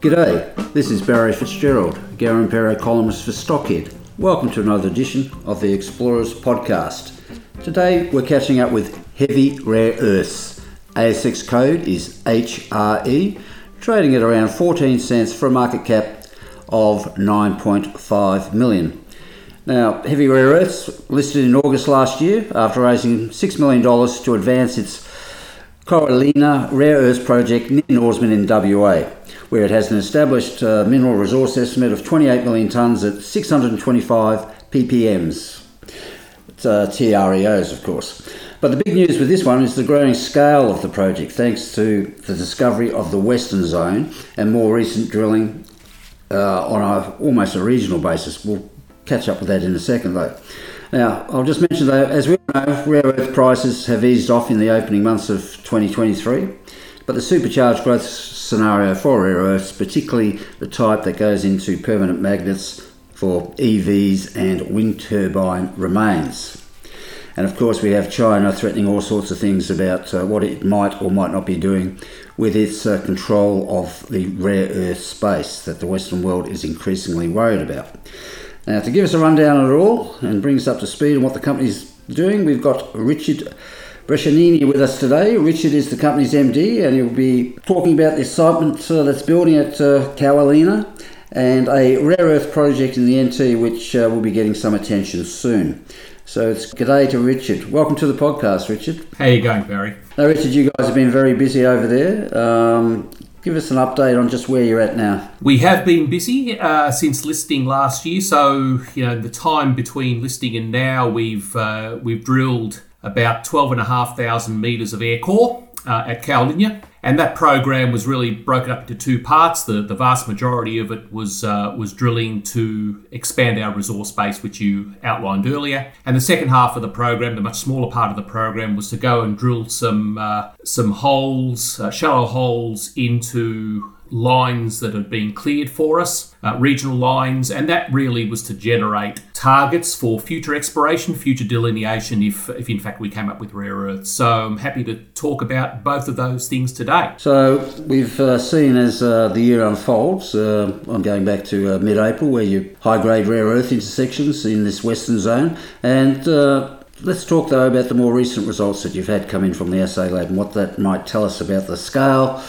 G'day, this is Barry Fitzgerald, Garimpeiro columnist for Stockhead. Welcome to another edition of the Explorers podcast. Today we're catching up with heavy rare earths. ASX code is HRE, trading at around 14 cents for a market cap of 9.5 million. Now, Heavy Rare Earths listed in August last year after raising $6 million to advance its Cowalinya Rare Earths project near Norseman in WA where it has an established uh, mineral resource estimate of 28 million tonnes at 625 ppms. It's, uh, TREOs, of course. But the big news with this one is the growing scale of the project, thanks to the discovery of the Western Zone and more recent drilling uh, on a, almost a regional basis. We'll catch up with that in a second, though. Now, I'll just mention though, as we know, rare earth prices have eased off in the opening months of 2023, but the supercharged growth scenario for rare earths, particularly the type that goes into permanent magnets for EVs and wind turbine remains. And of course, we have China threatening all sorts of things about uh, what it might or might not be doing with its uh, control of the rare earth space that the Western world is increasingly worried about. Now, to give us a rundown of it all and bring us up to speed on what the company's doing, we've got Richard Brescianini with us today. Richard is the company's MD and he'll be talking about the excitement uh, that's building at uh, and a rare earth project in the NT which uh, will be getting some attention soon. So it's g'day to Richard. Welcome to the podcast, Richard. How you going, Barry? Now, Richard, you guys have been very busy over there. Um, give us an update on just where you're at now. We have been busy uh, since listing last year. So you know the time between listing and now, we've uh, we've drilled about 12,500 metres of air core uh, at Cowalinya. And that program was really broken up into two parts. The, the vast majority of it was uh, was drilling to expand our resource base, which you outlined earlier. And the second half of the program, the much smaller part of the program, was to go and drill some uh, some holes, uh, shallow holes into lines that had been cleared for us, uh, regional lines, and that really was to generate targets for future exploration, future delineation, if, if in fact we came up with rare earths. So I'm happy to talk about both of those things today. So we've uh, seen as uh, the year unfolds, uh, I'm going back to uh, mid April, where you high grade rare earth intersections in this western zone, and uh, Let's talk though about the more recent results that you've had come in from the assay lab and what that might tell us about the scale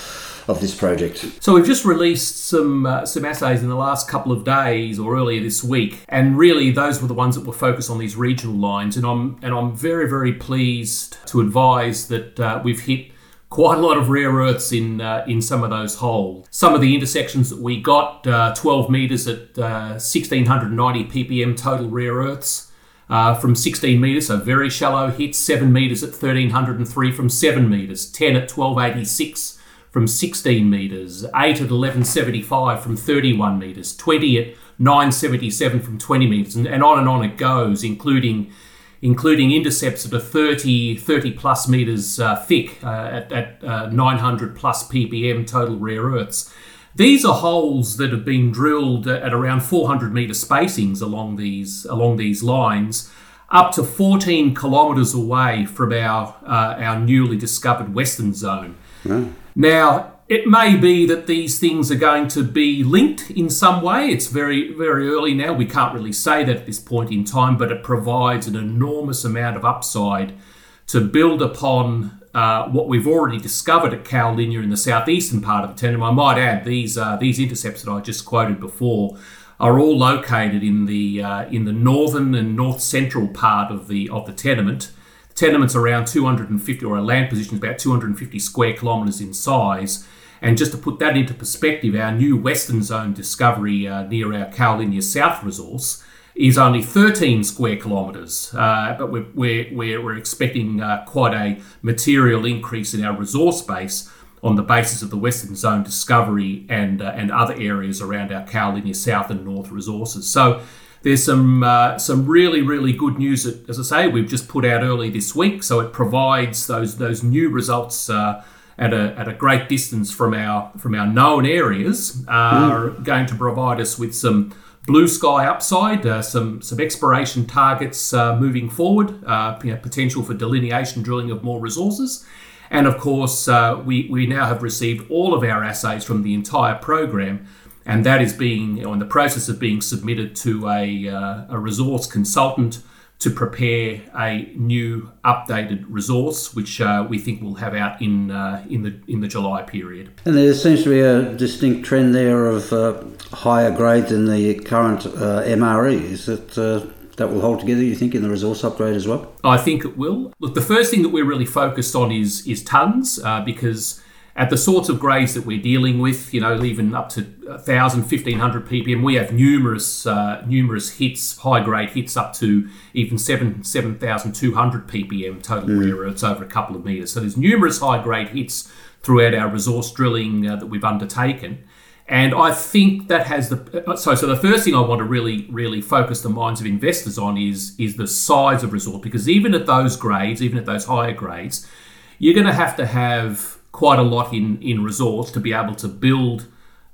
of this project? So we've just released some uh, some assays in the last couple of days or earlier this week, and really those were the ones that were focused on these regional lines. And I'm and I'm very very pleased to advise that uh, we've hit quite a lot of rare earths in uh, in some of those holes. Some of the intersections that we got, uh, 12 meters at 1690 uh, ppm total rare earths. Uh, from 16 metres, so very shallow hits, 7 metres at 1303 from 7 metres, 10 at 1286 from 16 metres, 8 at 1175 from 31 metres, 20 at 977 from 20 metres, and, and on and on it goes, including including intercepts that are 30, 30 plus metres uh, thick uh, at, at uh, 900 plus ppm total rare earths. These are holes that have been drilled at around 400 metre spacings along these along these lines, up to 14 kilometres away from our uh, our newly discovered western zone. Now, it may be that these things are going to be linked in some way. It's very, very early now. We can't really say that at this point in time, but it provides an enormous amount of upside to build upon uh, what we've already discovered at Cowalinya in the southeastern part of the tenement. I might add these uh, these intercepts that I just quoted before are all located in the uh, in the northern and north central part of the of the tenement tenement's around 250, or a land position is about 250 square kilometres in size. And just to put that into perspective, our new Western Zone discovery uh, near our Cowalinya South resource is only 13 square kilometres, uh, but we're, we're, we're, expecting uh, quite a material increase in our resource base on the basis of the Western Zone discovery and uh, and other areas around our Cowalinya South and North resources. So there's some uh, some really really good news that, as I say, we've just put out early this week. So it provides those those new results. Uh, at a, at a great distance from our from our known areas are mm. going to provide us with some blue sky upside, uh, some some exploration targets uh, moving forward, uh, you know, potential for delineation drilling of more resources, and of course, uh, we, we now have received all of our assays from the entire program, and that is being you know, in the process of being submitted to a, uh, a resource consultant to prepare a new updated resource, which uh, we think we'll have out in uh, in the in the July period. And there seems to be a distinct trend there of uh, higher grade than the current uh, MRE. Is it that will hold together, you think, in the resource upgrade as well? I think it will. Look, the first thing that we're really focused on is is tons, uh, because at the sorts of grades that we're dealing with, you know, even up to 1,000, 1,500 ppm, we have numerous uh, numerous hits, high grade hits up to even 7 7,200 ppm total mm. rare earths over a couple of metres. So there's numerous high grade hits throughout our resource drilling uh, that we've undertaken. And I think that has the uh, so so the first thing I want to really really focus the minds of investors on is is the size of resource because even at those grades, even at those higher grades, you're going to have to have quite a lot in in resource to be able to build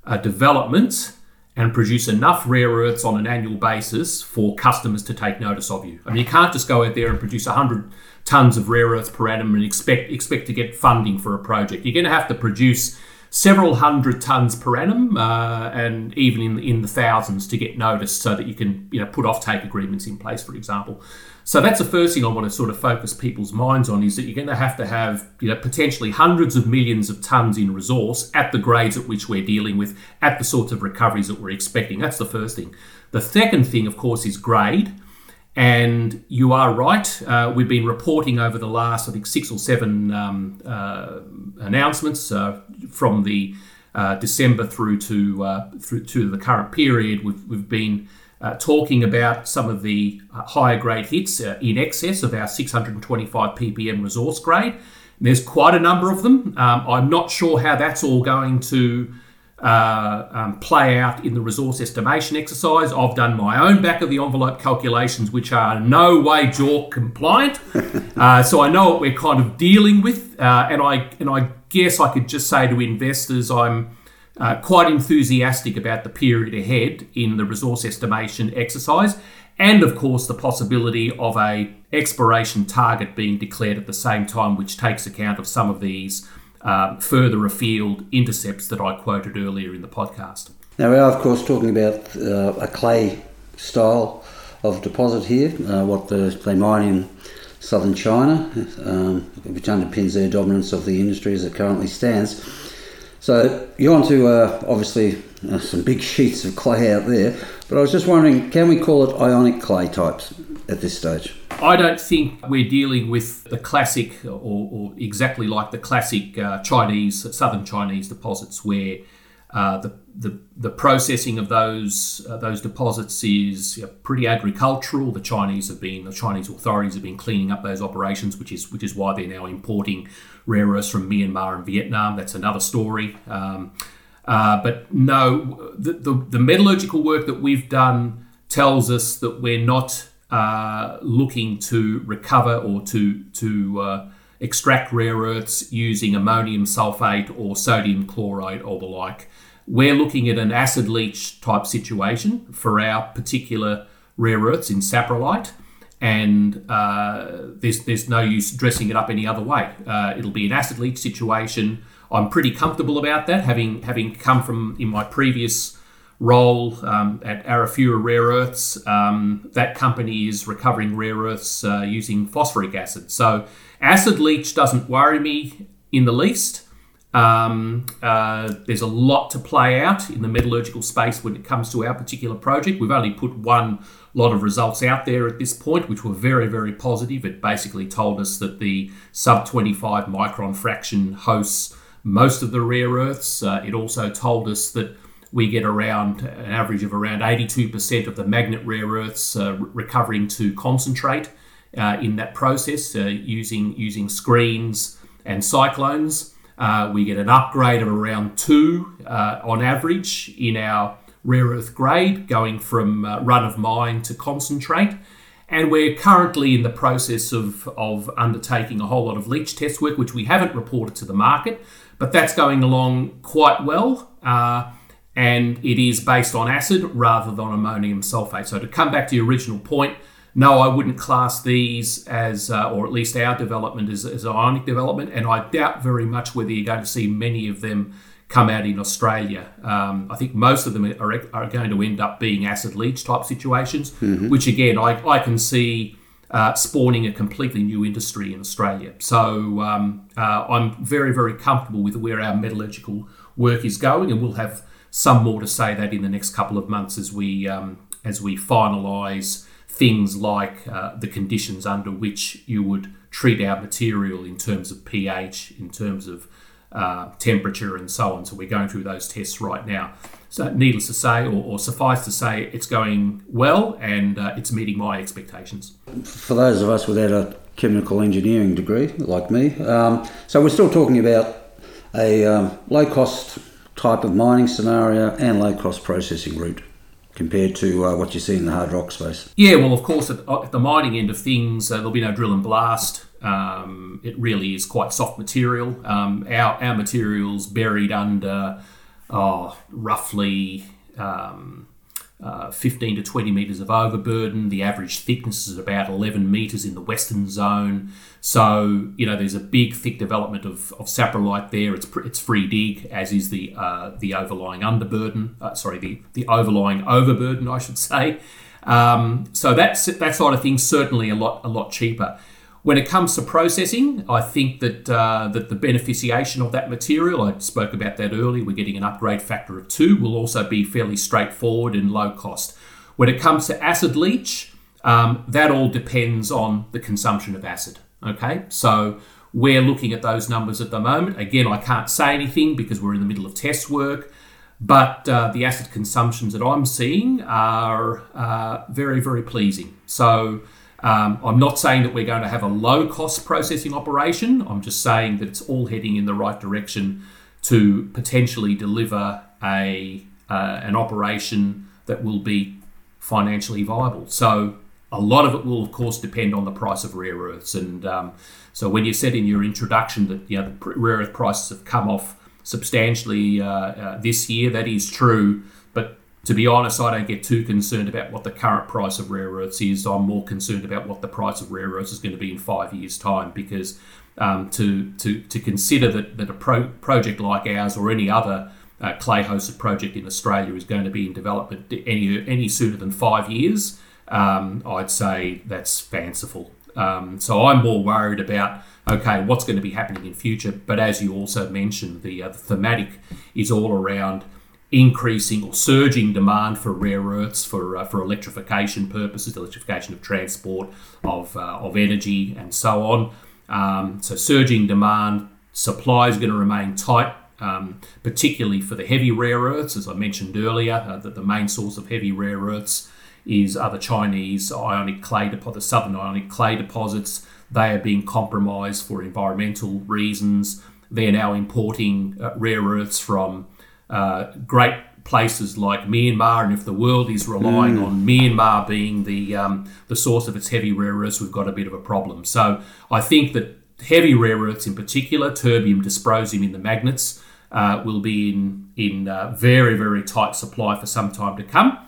a development and produce enough rare earths on an annual basis for customers to take notice of you. I mean, you can't just go out there and produce 100 tons of rare earths per annum and expect expect to get funding for a project. You're going to have to produce several hundred tons per annum, uh, and even in in the thousands to get noticed, so that you can you know put offtake agreements in place, for example. So that's the first thing I want to sort of focus people's minds on is that you're going to have to have you know potentially hundreds of millions of tons in resource at the grades at which we're dealing with, at the sorts of recoveries that we're expecting. That's the first thing. The second thing, of course, is grade. And you are right. Uh, we've been reporting over the last, I think, six or seven um, uh, announcements uh, from the uh, December through to uh, through to the current period. We've, we've been uh, talking about some of the higher grade hits in excess of our 625 ppm resource grade. And there's quite a number of them. Um, I'm not sure how that's all going to uh, um, play out in the resource estimation exercise. I've done my own back of the envelope calculations, which are no way JORC compliant. uh, so I know what we're kind of dealing with, uh, and I and I guess I could just say to investors, I'm uh, quite enthusiastic about the period ahead in the resource estimation exercise, and of course the possibility of a exploration target being declared at the same time, which takes account of some of these um, further afield intercepts that I quoted earlier in the podcast. Now, we are, of course, talking about uh, a clay style of deposit here, uh, what the, they mine in southern China, um, which underpins their dominance of the industry as it currently stands. So you're onto uh, obviously uh, some big sheets of clay out there, but I was just wondering, can we call it ionic clay types at this stage? I don't think we're dealing with the classic or, or exactly like the classic uh, Chinese, southern Chinese deposits where uh, the, the, the processing of those uh, those deposits is you know, pretty agricultural. The Chinese have been the Chinese authorities have been cleaning up those operations, which is which is why they're now importing rare earths from Myanmar and Vietnam. That's another story. Um, uh, but no, the, the, the metallurgical work that we've done tells us that we're not uh, looking to recover or to to uh, extract rare earths using ammonium sulfate or sodium chloride or the like. We're looking at an acid leach type situation for our particular rare earths in saprolite, and uh, there's there's no use dressing it up any other way. Uh, it'll be an acid leach situation. I'm pretty comfortable about that, having having come from in my previous role um, at Arafura Rare Earths. Um, that company is recovering rare earths uh, using phosphoric acid. So acid leach doesn't worry me in the least. Um, uh, there's a lot to play out in the metallurgical space when it comes to our particular project. We've only put one lot of results out there at this point, which were very, very positive. It basically told us that the sub 25 micron fraction hosts most of the rare earths. Uh, it also told us that we get around an average of around 82% of the magnet rare earths uh, recovering to concentrate uh, in that process uh, using using screens and cyclones. Uh, we get an upgrade of around two uh, on average in our rare earth grade, going from uh, run of mine to concentrate. And we're currently in the process of, of undertaking a whole lot of leach test work, which we haven't reported to the market, but that's going along quite well. Uh, and it is based on acid rather than ammonium sulfate. So, to come back to your original point, no, I wouldn't class these as, uh, or at least our development as, as ionic development, and I doubt very much whether you're going to see many of them come out in Australia. Um, I think most of them are, are, going to end up being acid leach type situations, mm-hmm. which again, I, I can see uh, spawning a completely new industry in Australia. So um, uh, I'm very, very comfortable with where our metallurgical work is going, and we'll have some more to say that in the next couple of months as we um, as we finalise things like uh, the conditions under which you would treat our material in terms of pH, in terms of uh, temperature, and so on. So we're going through those tests right now. So, needless to say, or, or suffice to say, it's going well and uh, it's meeting my expectations. For those of us without a chemical engineering degree, like me, um, so we're still talking about a um, low cost type of mining scenario and low cost processing route compared to uh, what you see in the hard rock space? Yeah, well, of course, at, at the mining end of things, uh, there'll be no drill and blast. Um, it really is quite soft material. Um, our, our material's buried under oh, roughly um, uh, 15 to 20 metres of overburden. The average thickness is about 11 metres in the western zone. So, you know, there's a big, thick development of, of saprolite there. It's, it's free dig, as is the uh, the overlying underburden. Uh, sorry, the, the overlying overburden, I should say. Um, so that's that side of things certainly a lot a lot cheaper. When it comes to processing, I think that uh, that the beneficiation of that material, I spoke about that earlier, we're getting an upgrade factor of two, will also be fairly straightforward and low cost. When it comes to acid leach, um, that all depends on the consumption of acid. Okay, so we're looking at those numbers at the moment. Again, I can't say anything because we're in the middle of test work, but uh, the acid consumptions that I'm seeing are uh, very, very pleasing. So um, I'm not saying that we're going to have a low cost processing operation. I'm just saying that it's all heading in the right direction to potentially deliver a uh, an operation that will be financially viable. So a lot of it will, of course, depend on the price of rare earths. And um, so when you said in your introduction that you know, the rare earth prices have come off substantially uh, uh, this year, that is true to be honest, I don't get too concerned about what the current price of rare earths is. I'm more concerned about what the price of rare earths is going to be in five years' time because um, to, to, to consider that, that a pro- project like ours or any other uh, clay hosted project in Australia is going to be in development any, any sooner than five years, um, I'd say that's fanciful. Um, so I'm more worried about okay, what's going to be happening in future. But as you also mentioned, the, uh, the thematic is all around increasing or surging demand for rare earths for uh, for electrification purposes, electrification of transport, of uh, of energy, and so on. Um, so surging demand, supply is going to remain tight, um, particularly for the heavy rare earths, as I mentioned earlier. Uh, that the main source of heavy rare earths is other Chinese ionic clay deposits, the southern ionic clay deposits. They are being compromised for environmental reasons. They're now importing uh, rare earths from uh, great places like Myanmar, and if the world is relying mm. on Myanmar being the um, the source of its heavy rare earths, we've got a bit of a problem. So I think that heavy rare earths, in particular, terbium, dysprosium in the magnets, uh, will be in in uh, very very tight supply for some time to come.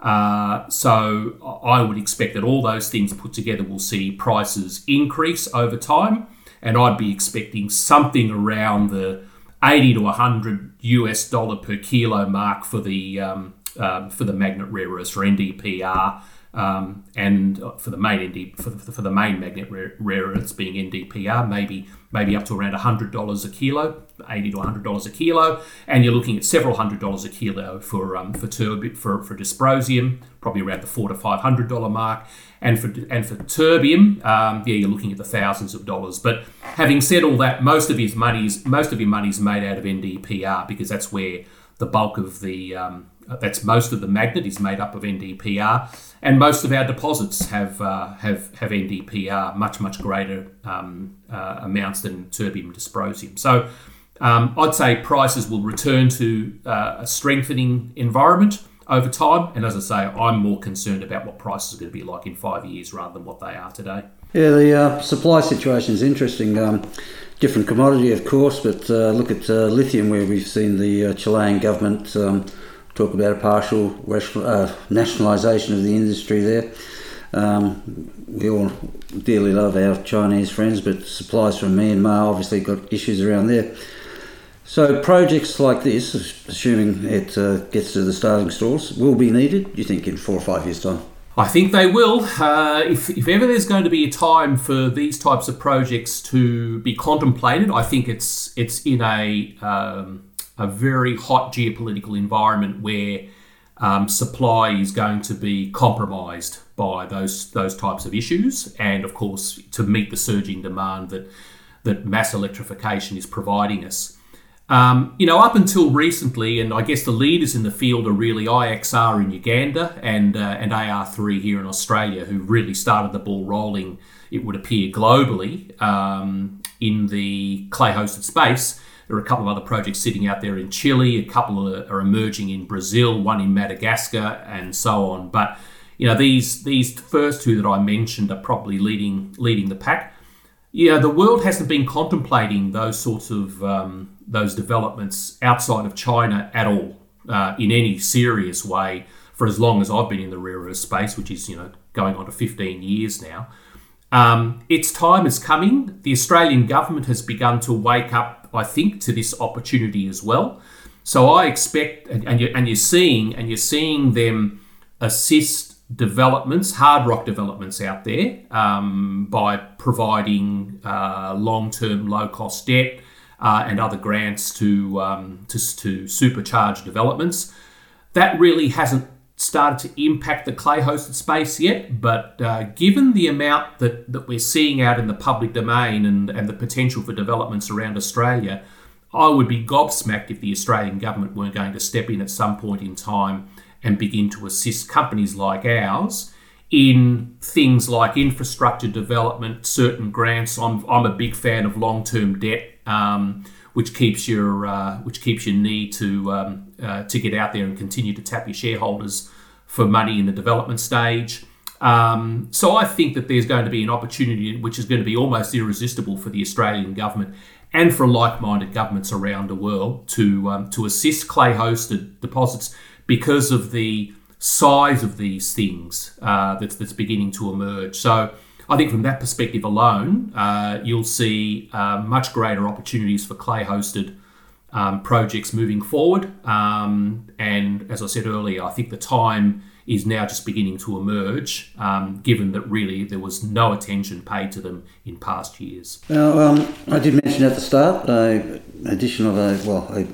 Uh, so I would expect that all those things put together will see prices increase over time, and I'd be expecting something around the 80 to 100 US dollar per kilo mark for the um, um, for the magnet rare earths for NdPr um, and for the main ND for the, for the main magnet rare, rare earths being NdPr maybe maybe up to around hundred dollars a kilo, eighty to hundred dollars a kilo, and you're looking at several hundred dollars a kilo for um, for turbid for for dysprosium, probably around the four to five hundred dollar mark, and for and for terbium, um, yeah, you're looking at the thousands of dollars. But having said all that, most of his money's most of your money's made out of NdPr because that's where the bulk of the um, that's most of the magnet is made up of NdPr, and most of our deposits have uh, have have NdPr, much much greater um, uh, amounts than terbium dysprosium. So, Um, I'd say prices will return to uh, a strengthening environment over time. And as I say, I'm more concerned about what prices are going to be like in five years rather than what they are today. Yeah, the uh, supply situation is interesting. Um, different commodity, of course, but uh, look at uh, lithium, where we've seen the Chilean government um, talk about a partial uh, nationalisation of the industry there. Um, we all dearly love our Chinese friends, but supplies from Myanmar obviously got issues around there. So projects like this, assuming it uh, gets to the starting stores, will be needed. You think in four or five years' time? I think they will. Uh, if, if ever there's going to be a time for these types of projects to be contemplated, I think it's it's in a um, a very hot geopolitical environment where um, supply is going to be compromised by those those types of issues, and of course to meet the surging demand that that mass electrification is providing us. Um, you know, up until recently, and I guess the leaders in the field are really IXR in Uganda and uh, and AR3 here in Australia, who really started the ball rolling. It would appear globally um, in the clay-hosted space. There are a couple of other projects sitting out there in Chile. A couple are, are emerging in Brazil, one in Madagascar, and so on. But you know, these these first two that I mentioned are probably leading leading the pack. Yeah, the world hasn't been contemplating those sorts of um, those developments outside of China at all uh, in any serious way for as long as I've been in the rare earth space, which is you know going on to 15 years now. Um, its time is coming. The Australian government has begun to wake up, I think, to this opportunity as well. So I expect, and, and, you're, and you're seeing, and you're seeing them assist developments, hard rock developments out there, um, by providing uh, long-term, low-cost debt uh, and other grants to, um, to, to supercharge developments. That really hasn't started to impact the clay hosted space yet, but uh, given the amount that, that we're seeing out in the public domain and, and the potential for developments around Australia, I would be gobsmacked if the Australian government weren't going to step in at some point in time and begin to assist companies like ours in things like infrastructure development, certain grants. I'm, I'm a big fan of long term debt. Um, which keeps your uh, which keeps your need to um, uh, to get out there and continue to tap your shareholders for money in the development stage. Um, so I think that there's going to be an opportunity which is going to be almost irresistible for the Australian government and for like-minded governments around the world to um, to assist clay-hosted deposits because of the size of these things uh, that's that's beginning to emerge. So I think from that perspective alone, uh, you'll see uh, much greater opportunities for clay hosted um, projects moving forward. Um, and as I said earlier, I think the time is now just beginning to emerge, um, given that really there was no attention paid to them in past years. Now, um, I did mention at the start, uh, addition of a, well, a,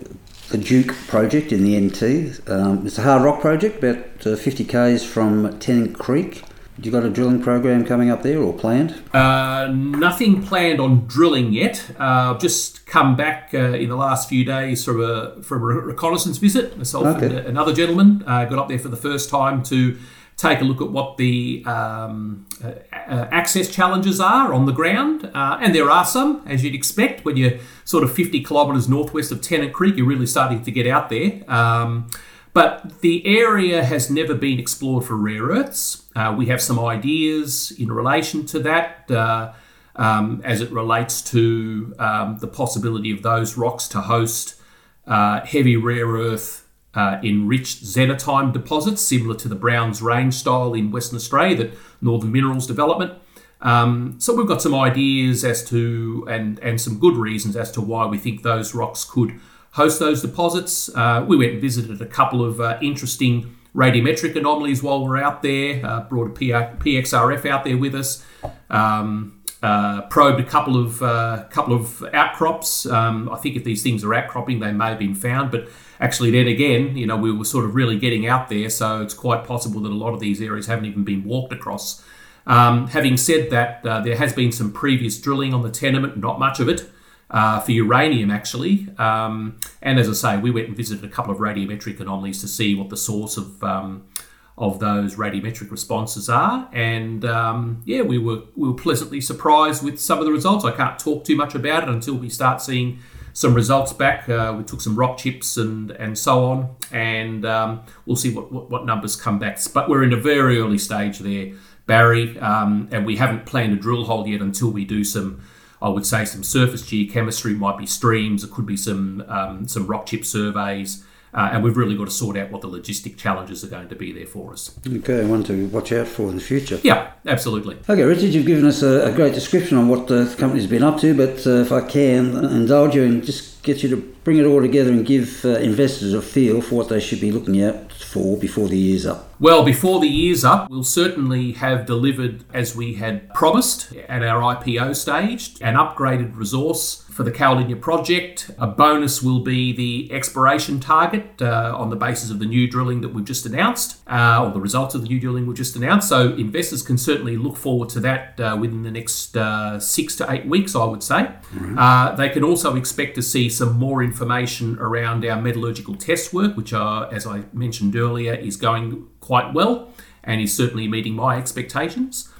a, Duke project in the NT. Um, it's a hard rock project, about uh, 50 k's from Tennant Creek you got a drilling program coming up there or planned? Uh, nothing planned on drilling yet. Uh, I've just come back uh, in the last few days from a from a reconnaissance visit. Myself okay. and another gentleman uh, got up there for the first time to take a look at what the um, uh, uh, access challenges are on the ground, and there are some, as you'd expect, when you're sort of 50 kilometres northwest of Tennant Creek. You're really starting to get out there. Um, but the area has never been explored for rare earths. Uh, we have some ideas in relation to that uh, um, as it relates to um, the possibility of those rocks to host uh, heavy rare earth uh, enriched xenotime deposits, similar to the Browns Range style in Western Australia that Northern Minerals Development. Um, so we've got some ideas as to and and some good reasons as to why we think those rocks could host those deposits. Uh, we went and visited a couple of uh, interesting radiometric anomalies while we are out there, uh, brought a PXRF out there with us. Um, uh, probed a couple of uh, couple of outcrops. Um, I think if these things are outcropping, they may have been found, but actually, then again, you know, we were sort of really getting out there, so it's quite possible that a lot of these areas haven't even been walked across. Um, having said that, uh, there has been some previous drilling on the tenement, not much of it uh, for uranium, actually. Um, and as I say, we went and visited a couple of radiometric anomalies to see what the source of um, of those radiometric responses are. And um, yeah, we were we were pleasantly surprised with some of the results. I can't talk too much about it until we start seeing some results back. Uh, we took some rock chips and and so on, and um, we'll see what, what, what numbers come back. But we're in a very early stage there, Barry, um, and we haven't planned a drill hole yet until we do some. I would say some surface geochemistry might be streams. It could be some um, some rock chip surveys. Uh, and we've really got to sort out what the logistic challenges are going to be there for us. Okay, one to watch out for in the future. Yeah, absolutely. Okay, Richard, you've given us a, a great description on what the company's been up to, but uh, if I can indulge you and just get you to bring it all together and give uh, investors a feel for what they should be looking out for before the year's up. Well, before the year's up, we'll certainly have delivered, as we had promised at our IPO stage, an upgraded resource for the Cowalinya project. A bonus will be the exploration target uh, on the basis of the new drilling that we've just announced, uh, or the results of the new drilling we've just announced. So investors can certainly look forward to that uh, within the next uh, six to eight weeks, I would say. Mm-hmm. they can also expect to see some more information around our metallurgical test work, which, are, as I mentioned earlier, is going quite well and is certainly meeting my expectations.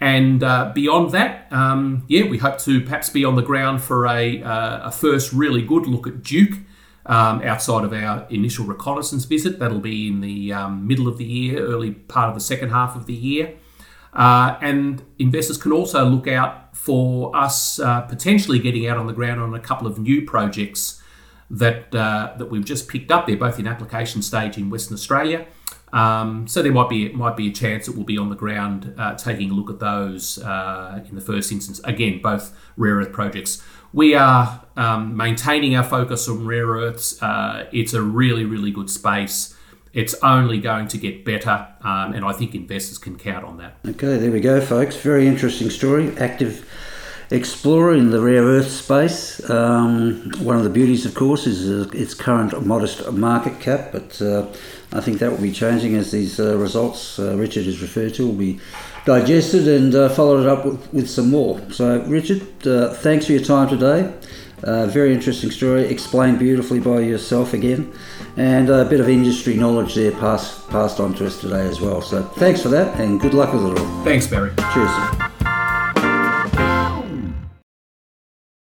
And uh, beyond that, um, yeah, we hope to perhaps be on the ground for a, uh, a first really good look at Duke um, outside of our initial reconnaissance visit. That'll be in the um, middle of the year, early part of the second half of the year. Uh, and investors can also look out for us uh, potentially getting out on the ground on a couple of new projects that uh, that we've just picked up. They're both in application stage in Western Australia. Um, so there might be might be a chance that we'll be on the ground uh, taking a look at those uh, in the first instance. Again, both rare earth projects. We are um, maintaining our focus on rare earths. Uh, it's a really really good space. It's only going to get better, um, and I think investors can count on that. Okay, there we go, folks. Very interesting story. Active explorer in the rare earth space. Um, one of the beauties, of course, is uh, its current modest market cap, but uh, I think that will be changing as these uh, results uh, Richard has referred to will be digested and uh, followed up with, with, some more. So, Richard, uh, thanks for your time today. very interesting story, explained beautifully by yourself again, and a bit of industry knowledge there passed passed on to us today as well. So, thanks for that, and good luck with it all. Thanks, Barry. Cheers.